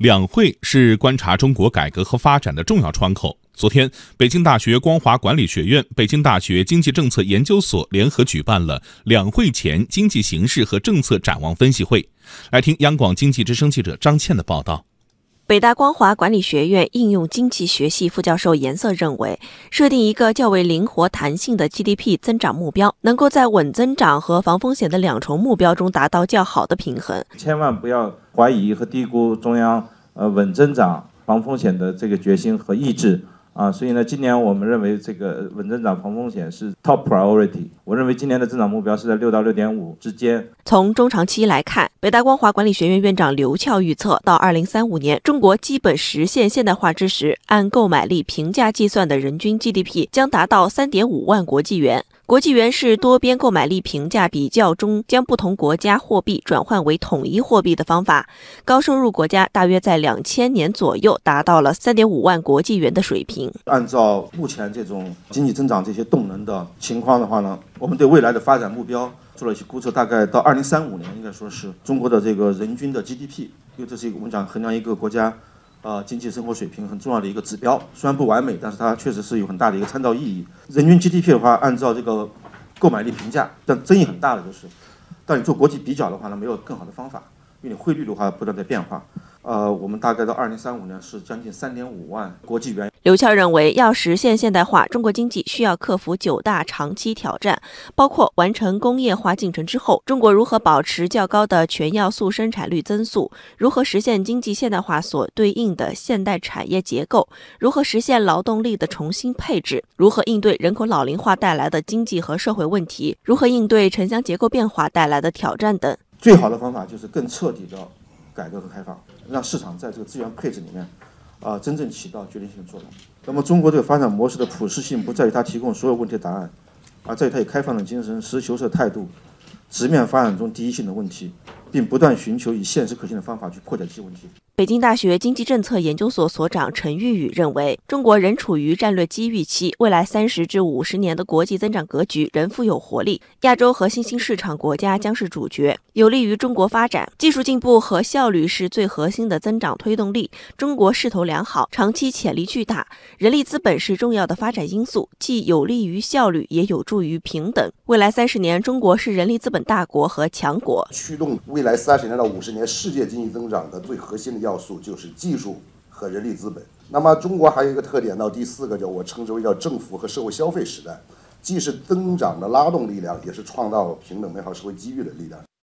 两会是观察中国改革和发展的重要窗口。昨天，北京大学光华管理学院、北京大学经济政策研究所联合举办了两会前经济形势和政策展望分析会。来听央广经济之声记者张倩的报道。北大光华管理学院应用经济学系副教授颜色认为，设定一个较为灵活弹性的 GDP 增长目标，能够在稳增长和防风险的两重目标中达到较好的平衡。千万不要怀疑和低估中央呃稳增长、防风险的这个决心和意志。啊，所以呢，今年我们认为这个稳增长、防风险是 top priority。我认为今年的增长目标是在六到六点五之间。从中长期来看，北大光华管理学院院长刘俏预测，到二零三五年，中国基本实现现代化之时，按购买力平价计算的人均 GDP 将达到三点五万国际元。国际元是多边购买力评价比较中将不同国家货币转换为统一货币的方法。高收入国家大约在两千年左右达到了三点五万国际元的水平。按照目前这种经济增长这些动能的情况的话呢，我们对未来的发展目标做了一些估测，大概到二零三五年，应该说是中国的这个人均的 GDP，因为这是一个我们讲衡量一个国家。呃，经济生活水平很重要的一个指标，虽然不完美，但是它确实是有很大的一个参照意义。人均 GDP 的话，按照这个购买力评价，但争议很大的就是，当你做国际比较的话呢，没有更好的方法，因为你汇率的话不断在变化。呃，我们大概到二零三五年是将近三点五万国际元。刘俏认为，要实现现代化，中国经济需要克服九大长期挑战，包括完成工业化进程之后，中国如何保持较高的全要素生产率增速，如何实现经济现代化所对应的现代产业结构，如何实现劳动力的重新配置，如何应对人口老龄化带来的经济和社会问题，如何应对城乡结构变化带来的挑战等。最好的方法就是更彻底的。改革和开放，让市场在这个资源配置里面，啊，真正起到决定性作用。那么，中国这个发展模式的普适性不在于它提供所有问题的答案，而在于它有开放的精神、实事求是的态度，直面发展中第一性的问题，并不断寻求以现实可行的方法去破解这些问题。北京大学经济政策研究所所长陈玉宇认为，中国仍处于战略机遇期，未来三十至五十年的国际增长格局仍富有活力，亚洲和新兴市场国家将是主角，有利于中国发展。技术进步和效率是最核心的增长推动力。中国势头良好，长期潜力巨大，人力资本是重要的发展因素，既有利于效率，也有助于平等。未来三十年，中国是人力资本大国和强国，驱动未来三十年到五十年世界经济增长的最核心的要。素就是技术和人力资本。那么中国还有一个特点，到第四个叫我称之为叫政府和社会消费时代，既是增长的拉动力量，也是创造平等美好社会机遇的力量。